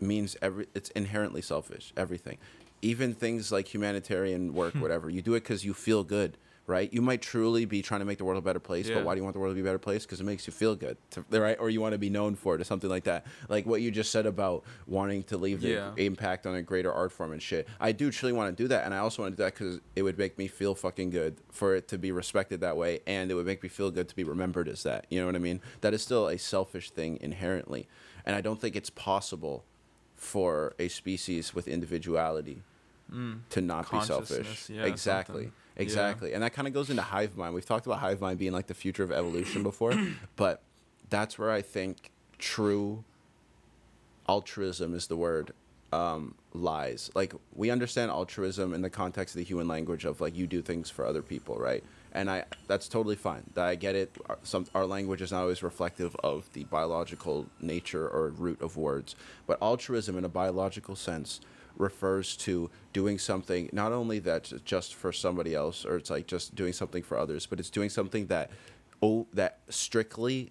means every it's inherently selfish, everything. Even things like humanitarian work, hmm. whatever. You do it cuz you feel good, right? You might truly be trying to make the world a better place, Yeah. but why do you want the world to be a better place? Because it makes you feel good, to, right? Or you want to be known for it, or something like that. Like what you just said about wanting to leave the Yeah. impact on a greater art form and shit. I do truly want to do that, and I also want to do that because it would make me feel fucking good for it to be respected that way, and it would make me feel good to be remembered as that. You know what I mean? That is still a selfish thing inherently, and I don't think it's possible for a species with individuality to not be selfish. Mm. Yeah, exactly. something. Yeah. Exactly. And that kind of goes into hive mind. We've talked about hive mind being like the future of evolution before, but that's where I think true altruism is the word um, lies. Like we understand altruism in the context of the human language of like you do things for other people, right? And I that's totally fine. That I get it. Our, some our language is not always reflective of the biological nature or root of words, but altruism in a biological sense refers to doing something not only that's just for somebody else or it's like just doing something for others, but it's doing something that oh that strictly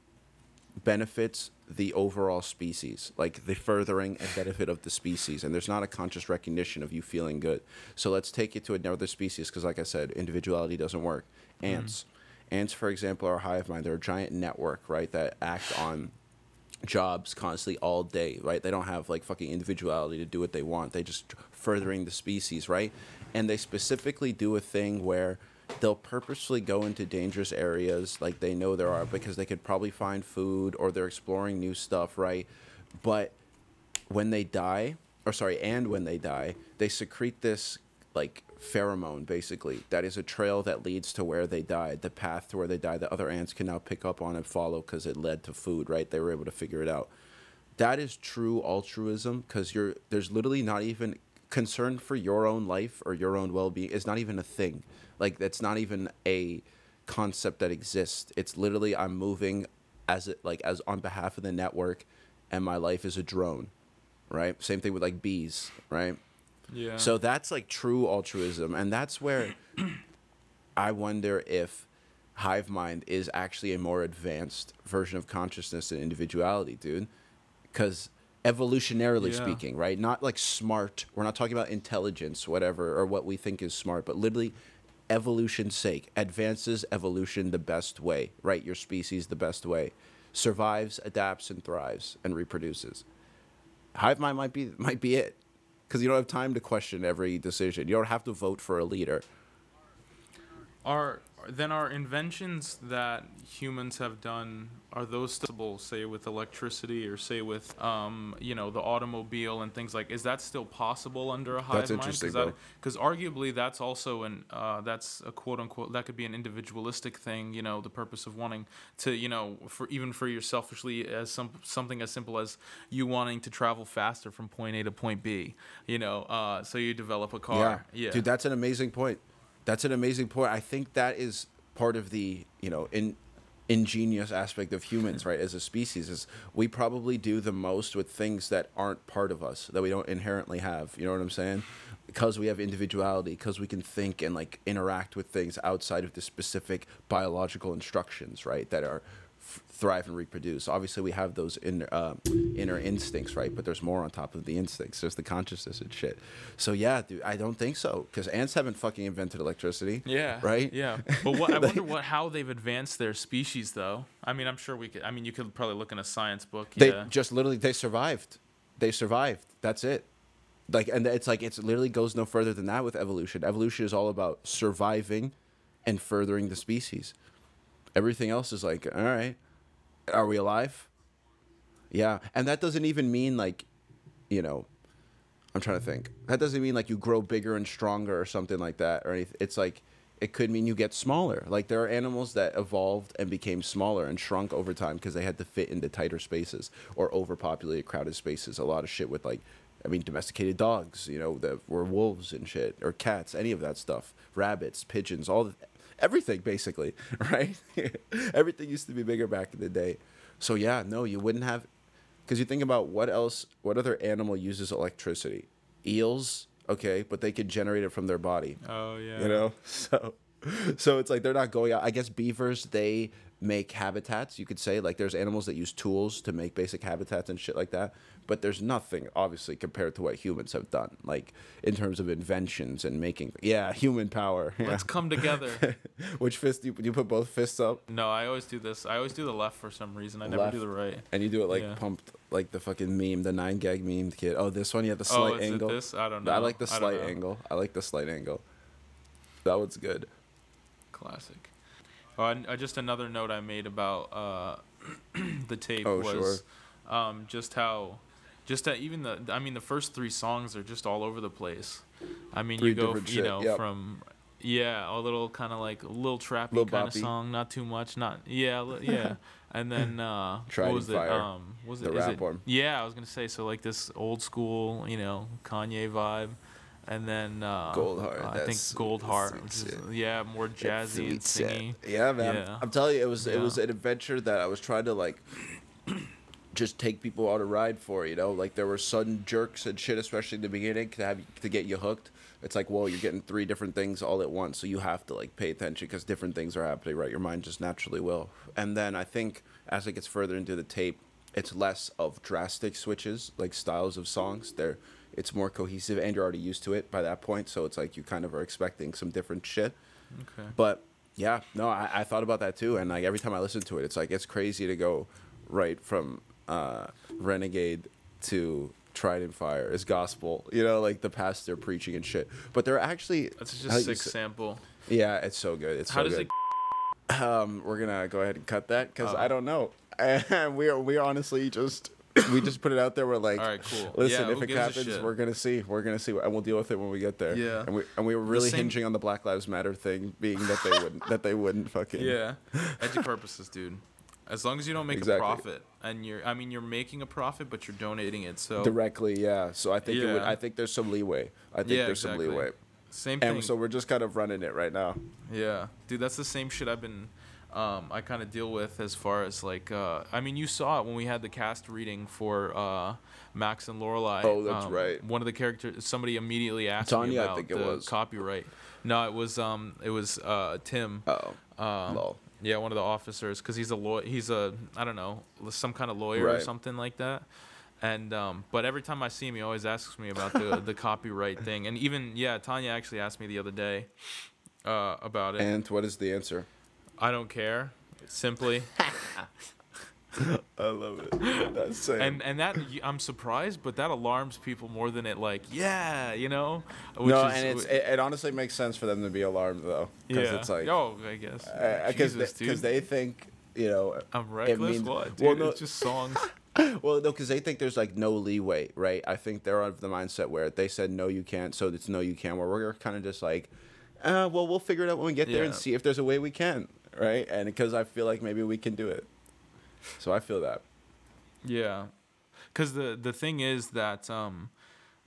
benefits the overall species, like the furthering and benefit of the species. And there's not a conscious recognition of you feeling good. So let's take it to another species, because like I said, individuality doesn't work. Mm-hmm. Ants. Ants, for example, are a hive mind. They're a giant network, right, that act on jobs constantly all day, right? They don't have like fucking individuality to do what they want. They just furthering the species, right? And they specifically do a thing where they'll purposely go into dangerous areas like they know there are because they could probably find food or they're exploring new stuff, right? But when they die, or sorry, and when they die, they secrete this like pheromone basically that is a trail that leads to where they died, the path to where they died that other ants can now pick up on and follow because it led to food, right? They were able to figure it out. That is true altruism because you're there's literally not even concern for your own life or your own well-being is not even a thing. Like that's not even a concept that exists. It's literally I'm moving as it like as on behalf of the network and my life is a drone. Right? Same thing with like bees, right? Yeah. So that's like true altruism, and that's where I wonder if hive mind is actually a more advanced version of consciousness and individuality, dude. Because evolutionarily Yeah. speaking, right? Not like smart. We're not talking about intelligence, whatever, or what we think is smart, but literally evolution's sake advances evolution the best way, right? Your species the best way, survives, adapts, and thrives and reproduces. Hive mind might be might be it, because you don't have time to question every decision. You don't have to vote for a leader. Are then are inventions that humans have done are those still say with electricity or say with um you know the automobile and things like is that still possible under a hive That's interesting, bro. because arguably that's also an uh, that's a quote unquote that could be an individualistic thing you know the purpose of wanting to you know for even for you selfishly as some something as simple as you wanting to travel faster from point A to point B you know uh, so you develop a car yeah, yeah Dude, that's an amazing point. That's an amazing point. I think that is part of the, you know, in ingenious aspect of humans, right? As a species is we probably do the most with things that aren't part of us, that we don't inherently have. You know what I'm saying? Because we have individuality, because we can think and like interact with things outside of the specific biological instructions, right? That are thrive and reproduce. Obviously, we have those inner uh, inner instincts, right? But there's more on top of the instincts. There's the consciousness and shit. So yeah, dude, I don't think so because ants haven't fucking invented electricity. Yeah. Right. Yeah. But what I wonder what how they've advanced their species though. I mean, I'm sure we could. I mean, you could probably look in a science book. They Yeah. just literally they survived. They survived. That's it. Like and it's like it's literally goes no further than that with evolution. Evolution is all about surviving and furthering the species. Everything else is like, all right, are we alive? Yeah, and that doesn't even mean like, you know, I'm trying to think. That doesn't mean like you grow bigger and stronger or something like that or anything. It's like it could mean you get smaller. Like there are animals that evolved and became smaller and shrunk over time because they had to fit into tighter spaces or overpopulated crowded spaces. A lot of shit with like I mean domesticated dogs, you know, that were wolves and shit or cats, any of that stuff. Rabbits, pigeons, all the, everything basically, right? everything used to be bigger back in the day. So yeah, no, you wouldn't have because you think about what else, what other animal uses electricity? Eels, okay, but they could generate it from their body. oh yeah. You know, so so it's like they're not going out. I guess beavers they make habitats. You could say like there's animals that use tools to make basic habitats and shit like that. But there's nothing obviously compared to what humans have done, like in terms of inventions and making. Yeah, human power. Yeah. Let's come together. Which fist do you, you put both fists up no, I always do this. I always do the left for some reason. I never do the right. and you do it like Yeah. pumped like the fucking meme, the 9GAG meme kid. Oh, this one you have the Oh, slight is it angle. this? I don't know. I like the slight angle. I like the slight angle. That one's good. Classic. Oh, uh, just another note I made about uh, the tape Oh, was um, just how, just that even the I mean the first three songs are just all over the place. I mean Three you go you know yep. from yeah a little kind of like a little trappy kind of song, not too much, not yeah yeah, and then uh, what was it? Um, was the it, rap it- one. Yeah, I was gonna say so like this old school you know Kanye vibe. And then uh, Goldheart, uh, I think sweet- Goldheart, sweet which is, yeah, more jazzy and singy. shit. Yeah, man. Yeah. I'm telling you, it was it was an adventure that I was trying to like just take people out a ride for. You know, like there were sudden jerks and shit, especially in the beginning, to have to get you hooked. It's like, whoa, you're getting three different things all at once, so you have to like pay attention because different things are happening. Right, your mind just naturally will. And then I think as it gets further into the tape, it's less of drastic switches, like styles of songs. They're it's more cohesive, and you're already used to it by that point. So it's like you kind of are expecting some different shit. Okay. But yeah, no, I, I thought about that too, and like every time I listen to it, it's like it's crazy to go right from uh, Renegade to Tried in Fire is gospel, you know, like the pastor preaching and shit. But they're actually That's just sick say- sample. Yeah, it's so good. It's How so does good. it? Um, we're gonna go ahead and cut that because Oh. I don't know. And we are we honestly just we just put it out there. We're like, All right, cool. Listen, Yeah, if it happens, we're gonna see. We're gonna see, and we'll deal with it when we get there. Yeah. And we and we were really same- hinging on the Black Lives Matter thing, being that they wouldn't that they wouldn't fucking Yeah, edu purposes, dude. As long as you don't make Exactly. a profit, and you're, I mean, you're making a profit, but you're donating it. So directly. Yeah. So I think it would. I think there's some leeway. I think Yeah, there's exactly. some leeway. same thing. And so we're just kind of running it right now. Yeah, dude, that's the same shit I've been. Um, I kind of deal with as far as like, uh, I mean, you saw it when we had the cast reading for uh, Max and Lorelai. Oh, that's Um, right. One of the characters, somebody immediately asked Tanya, me I think it the was. copyright. No, it was um, it was uh, Tim. Oh. Um, Lol. Yeah, one of the officers, because he's a law. He's a I don't know, some kind of lawyer or something like that. And um, but every time I see him, he always asks me about the the copyright thing. And even yeah, Tanya actually asked me the other day uh, about it. And what is the answer? I don't care, simply. I love it. That's same. And and that I'm surprised, but that alarms people more than it like yeah, you know. Which no, is- and it, it honestly makes sense for them to be alarmed though, because yeah. it's like oh, I guess because Jesus, they, they think you know I'm reckless. means- what, dude? well, no- it's just songs. well no because they think there's like no leeway right i think they're of the mindset where they said no you can't so it's no you can where we're kind of just like uh, well we'll figure it out when we get there and see if there's a way we can right and because i feel like maybe we can do it so i feel that Yeah, because the the thing is that um,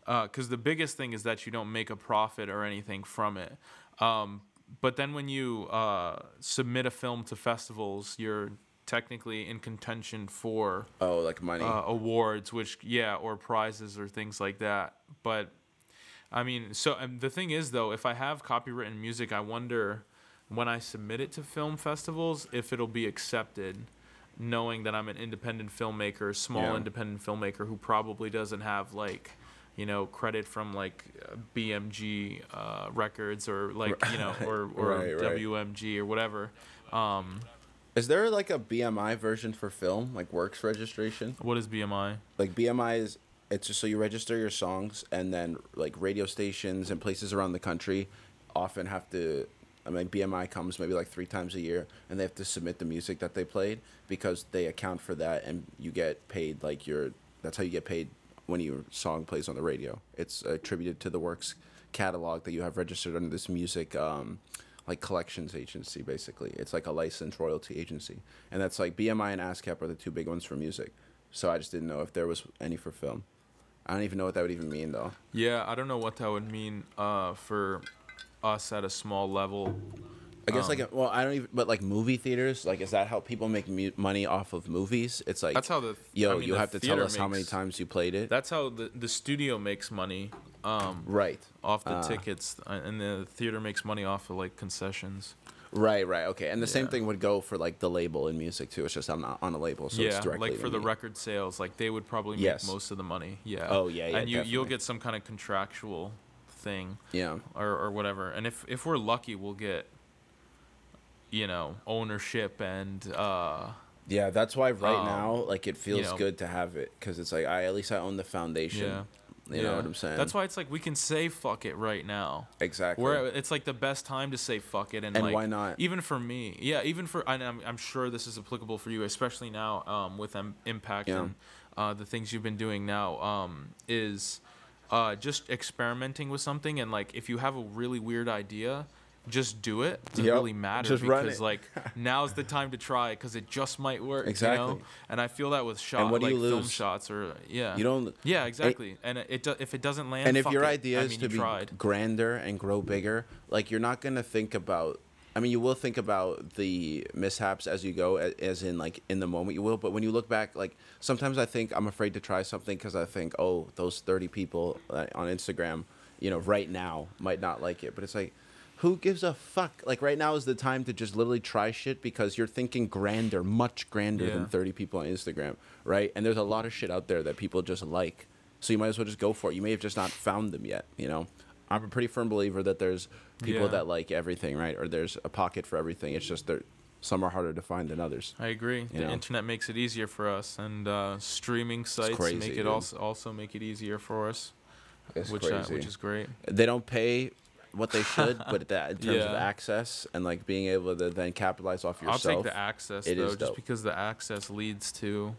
because the biggest thing is that you don't make a profit or anything from it. Um, but then when you uh, submit a film to festivals, you're technically in contention for oh like money uh, awards, which yeah, or prizes or things like that. But I mean, so um, the thing is though, if I have copywritten music, I wonder when I submit it to film festivals if it'll be accepted, knowing that I'm an independent filmmaker, small Yeah. independent filmmaker who probably doesn't have like. You know, credit from like BMG uh, records or like you know, or or Right, right. WMG or whatever. Um, is there like a bmi version for film like works registration what is BMI? like BMI is it's just so you register your songs and then like radio stations and places around the country often have to I mean BMI comes maybe like three times a year and they have to submit the music that they played because they account for that and you get paid like your that's how you get paid when your song plays on the radio. It's attributed to the works catalog that you have registered under this music um like collections agency basically. It's like a licensed royalty agency. And that's like BMI and ASCAP are the two big ones for music. So I just didn't know if there was any for film. I don't even know what that would even mean though. Yeah, I don't know what that would mean uh, for us at a small level. I guess Um, like well, I don't even. But like movie theaters, like is that how people make mu- money off of movies? It's like That's how the yo, I mean, you the have to tell us how many times you played it. That's how the the studio makes money um, right. off the Ah. tickets, uh, and the theater makes money off of like concessions. Right, right, okay. And the same thing would go for like the label in music too. It's just I'm not on a label, so it's yeah, directly like for the me. record sales, like they would probably make Yes. most of the money. Yeah. Oh, yeah, yeah, And you you'll get some kind of contractual thing Yeah. or or whatever. And if if we're lucky, we'll get you know ownership and uh Yeah, that's why right Um, now, like, it feels know- good to have it because it's like I at least I own the foundation. yeah. You know what I'm saying? That's why it's like we can say fuck it right now. exactly. Where it's like the best time to say fuck it, and, And like, why not? Even for me, yeah, even for and I'm, I'm sure this is applicable for you, especially now um, with um, impact Yeah. and uh, the things you've been doing now um, is uh, just experimenting with something, and like if you have a really weird idea. Just do it. Doesn't Yep. really matter Just because it. like now's the time to try because it just might work. You Exactly. know? And I feel that with shot what like film shots or yeah. You don't. Yeah, exactly. and it, it if it doesn't land, and if your it. idea I is mean, to be tried. grander and grow bigger, like you're not gonna think about. I mean, you will think about the mishaps as you go, as in like in the moment you will. But when you look back, like sometimes I think I'm afraid to try something because I think, oh, those 30 people on Instagram, you know, right now might not like it. But it's like, who gives a fuck? Like right now is the time to just literally try shit because you're thinking grander, much grander Yeah. than 30 people on Instagram, right? And there's a lot of shit out there that people just like. So you might as well just go for it. You may have just not found them yet, you know? I'm a pretty firm believer that there's people Yeah. that like everything, right? Or there's a pocket for everything. It's just that some are harder to find than others. I agree. You the know? internet makes it easier for us, and uh, streaming sites crazy, make it dude. also also make it easier for us, It's which uh, which is great. they don't pay what they should, but that in terms of access and like being able to then capitalize off yourself, I'll take the access it though, is just dope. because the access leads to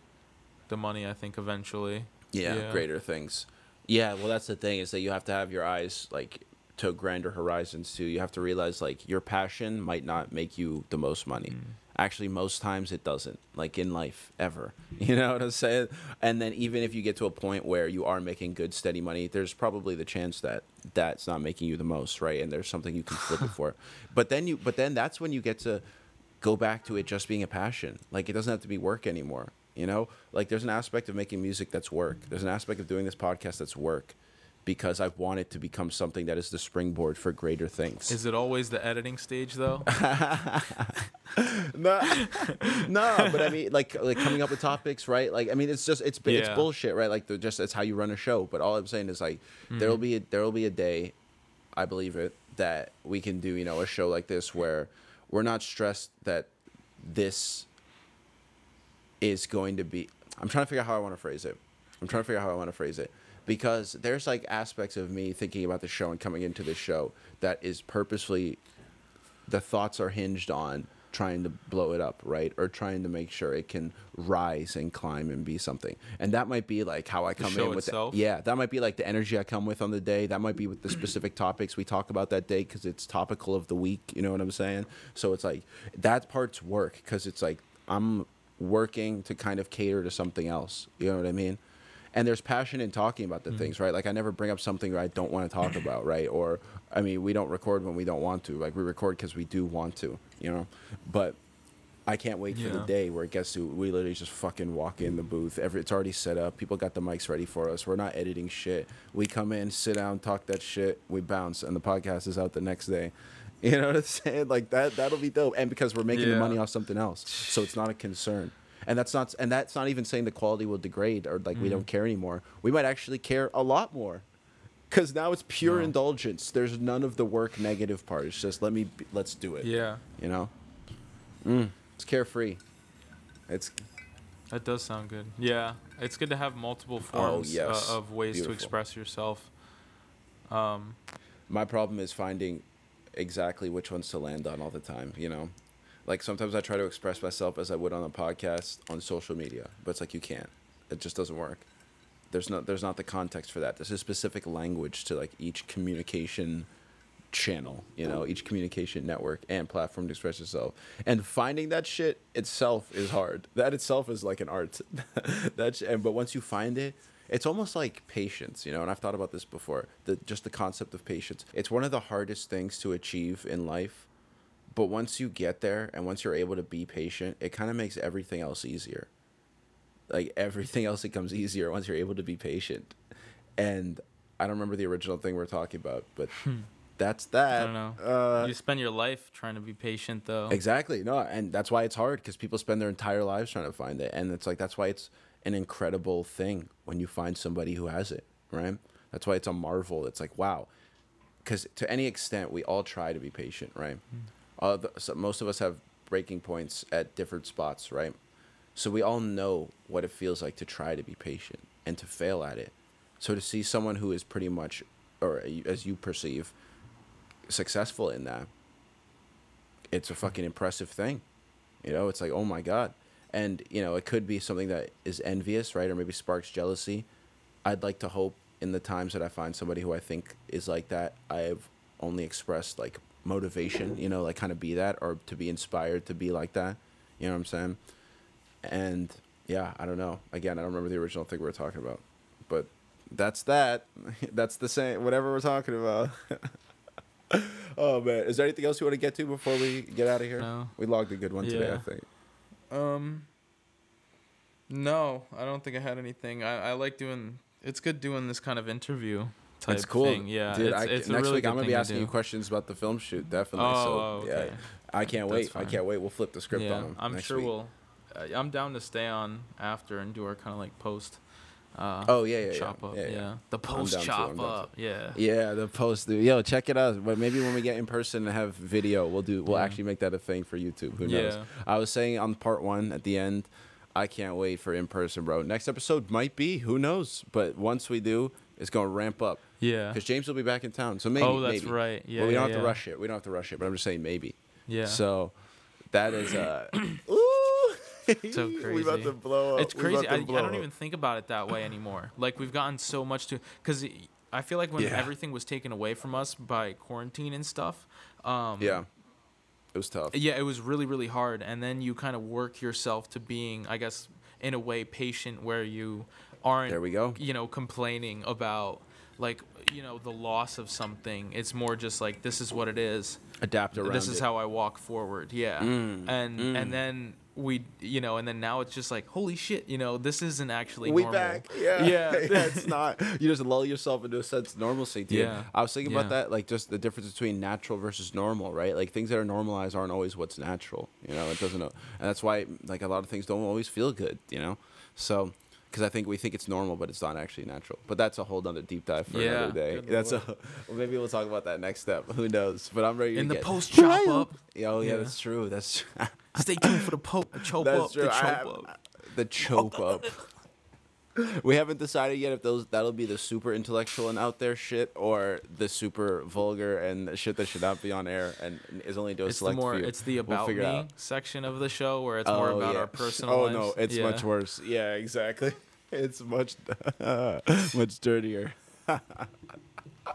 the money. I think eventually. yeah, Yeah. greater things. Yeah, well, that's the thing is that you have to have your eyes like to grander horizons too. You have to realize like your passion might not make you the most money. Mm. Actually, most times it doesn't. Like in life, ever. You know what I'm saying? And then even if you get to a point where you are making good, steady money, there's probably the chance that that's not making you the most, right? And there's something you can flip it for. But then you, but then that's when you get to go back to it just being a passion. Like it doesn't have to be work anymore. You know, like there's an aspect of making music that's work. There's an aspect of doing this podcast that's work, because I want it to become something that is the springboard for greater things. Is it always the editing stage though? no, no, but I mean, like, like coming up with topics, right? Like, I mean, it's just it's it's bullshit, right? Like, the, just that's how you run a show. But all I'm saying is, like, hmm. there'll be a, there'll be a day, I believe it, that we can do, you know, a show like this where we're not stressed that this is going to be. I'm trying to figure out how I want to phrase it. I'm trying to figure out how I want to phrase it because there's like aspects of me thinking about the show and coming into this show that is purposely the thoughts are hinged on trying to blow it up, right? Or trying to make sure it can rise and climb and be something. And that might be like how I come in with itself? The, yeah, that might be like the energy I come with on the day. That might be with the specific topics we talk about that day cuz it's topical of the week, you know what I'm saying? So it's like that part's work cuz it's like I'm working to kind of cater to something else. You know what I mean? and there's passion in talking about the mm-hmm. things right? Like i never bring up something i don't want to talk about right? Or i mean we don't record when we don't want to. Like we record because we do want to you know? But i can't wait for the day where it gets to we literally just fucking walk in the booth. Every it's already set up. People got the mics ready for us. We're not editing shit. We come in sit down talk that shit. We bounce and the podcast is out the next day you know what i'm saying? Like that that'll be dope. And because we're making the money off something else. So it's not a concern. And that's not and that's not even saying the quality will degrade or like we Mm. don't care anymore. We might actually care a lot more. Because now it's pure No. indulgence. There's none of the work negative part. It's just let me be, let's do it. Yeah, you know? Mm, it's carefree. It's that does sound good. Yeah, it's good to have multiple forms Oh, yes. uh, of ways Beautiful. to express yourself. Um, my problem is finding exactly which ones to land on all the time you know? Like sometimes i try to express myself as i would on a podcast on social media but it's like you can't. It just doesn't work. There's not there's not the context for that. There's a specific language to like each communication channel you know each communication network and platform to express yourself. And finding that shit itself is hard. That itself is like an art. That's and but once you find it it's almost like patience you know and i've thought about this before the just the concept of patience it's one of the hardest things to achieve in life but once you get there and once you're able to be patient it kind of makes everything else easier like everything else becomes easier once you're able to be patient and i don't remember the original thing we're talking about but that's that. I don't know. Uh, you spend your life trying to be patient, though. Exactly. No, and that's why it's hard because people spend their entire lives trying to find it, and it's like that's why it's an incredible thing when you find somebody who has it, right? That's why it's a marvel. It's like wow, because to any extent we all try to be patient, right? Uh, the, so most of us have breaking points at different spots, right? So we all know what it feels like to try to be patient and to fail at it. So to see someone who is pretty much, or as you perceive, successful in that, it's a fucking impressive thing. You know, it's like, oh my God. And, you know, it could be something that is envious, right? Or maybe sparks jealousy. I'd like to hope in the times that I find somebody who I think is like that, I've only expressed like motivation, you know, like kind of be that or to be inspired to be like that. You know what I'm saying? And yeah, I don't know. Again, I don't remember the original thing we were talking about. But that's that. that's the same, whatever we're talking about. oh man, is there anything else you want to get to before we get out of here? No. We logged a good one today, I think. Um. No, I don't think I had anything. I, I like doing. It's good doing this kind of interview type It's cool, thing. Yeah, dude. it's, I, it's next really week I'm gonna be asking you questions about the film shoot, definitely. Oh, so okay. yeah, I can't That's wait. I can't wait. We'll flip the script yeah, on them. I'm sure week. we'll. Uh, I'm down to stay on after and do our kind of like post. Uh, Oh yeah, yeah, yeah. chop up. yeah, Yeah, yeah. the post down too, I'm chop too. up. Yeah. Yeah, the post. dude. Yo, check it out. But maybe when we get in person and have video, we'll do. We'll Yeah. actually make that a thing for YouTube. Who knows? Yeah. I was saying on part one at the end, I can't wait for in person, bro. Next episode might be. Who knows? But once we do, it's gonna ramp up Yeah. because James will be back in town. So maybe. oh, that's maybe. right. Yeah. but we don't yeah, have to rush it. We don't have to rush it. But I'm just saying maybe. Yeah. So that is uh So we about crazy. to blow up. it's crazy. I, I don't up. even think about it that way anymore. Like we've gotten so much to because I feel like when Yeah. everything was taken away from us by quarantine and stuff. Um, Yeah. It was tough. Yeah, it was really really hard, and then you kind of work yourself to being, I guess, in a way, patient, where you aren't. There we go. You know, complaining about like you know the loss of something. It's more just like this is what it is. Adapt around. this is it. how I walk forward. Yeah, Mm, and mm. and then we, you know, and then now it's just like holy shit, you know, this isn't actually we normal. back. Yeah. Yeah. yeah. It's not. You just lull yourself into a sense of normalcy, dude. Yeah. I was thinking about that, like just the difference between natural versus normal, right? Like things that are normalized aren't always what's natural. You know, it doesn't. And that's why, like a lot of things don't always feel good. You know, so. Because I think we think it's normal, but it's not actually natural. But that's a whole nother deep dive for Yeah. another day. Good That's a. Well, maybe we'll talk about that next step. Who knows? But I'm ready In to the get- post chop up, Yeah, Oh yeah, Yeah. that's true. That's true. Stay tuned for the po- chop That's up, true. the I chop have- up. the choke up. We haven't decided yet if those that'll be the super intellectual and out there shit or the super vulgar and the shit that should not be on air and is only to a It's the select more, few. it's the We'll about me out. section of the show where it's oh, more Oh, about yeah. our personal Oh lives. no, it's Yeah. much worse. Yeah, exactly. It's much much dirtier.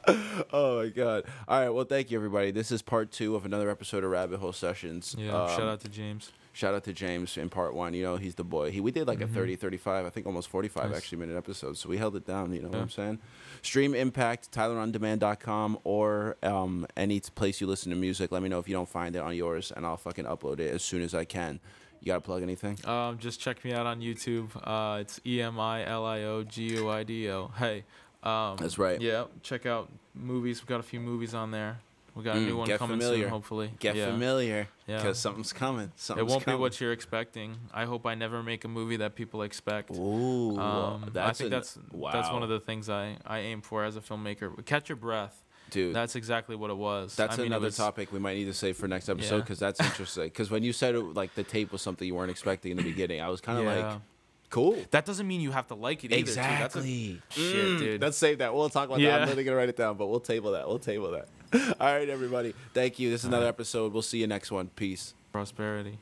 oh my god! All right, well, thank you everybody. This is part two of another episode of Rabbit Hole Sessions. Yeah, Um, shout out to James. Shout out to James in part one. You know, he's the boy. He we did like a 30, 35, I think almost 45 Mm-hmm. Nice. actually minute episodes. So we held it down, you know what I'm saying? Stream Impact, TylerOnDemand.com, or um, any place you listen to music. Let me know if you don't find it on yours, and I'll fucking upload it as soon as I can. You got to plug anything? Um, just check me out on YouTube. Uh, it's E M I L I O G U I D O. Hey. Um, That's right. Yeah, check out movies. We've got a few movies on there. We got a Mm, new one coming familiar. soon, hopefully. Get yeah. familiar, Yeah. because something's coming. It won't coming. be what you're expecting. I hope I never make a movie that people expect. Ooh, Um, I think an- that's wow. that's one of the things I, I aim for as a filmmaker. Catch your breath. dude. That's exactly what it was. That's I mean, another was- topic we might need to save for next episode Yeah. because that's interesting. Because when you said it, like the tape was something you weren't expecting in the beginning, I was kind of Yeah. like, cool. That doesn't mean you have to like it either. Too. That's a, Exactly. shit, Mm, dude. Let's save that. We'll talk about that. I'm literally gonna write it down, but we'll table that. We'll table that. All right, everybody. Thank you. This is another episode. We'll see you next one. Peace. prosperity.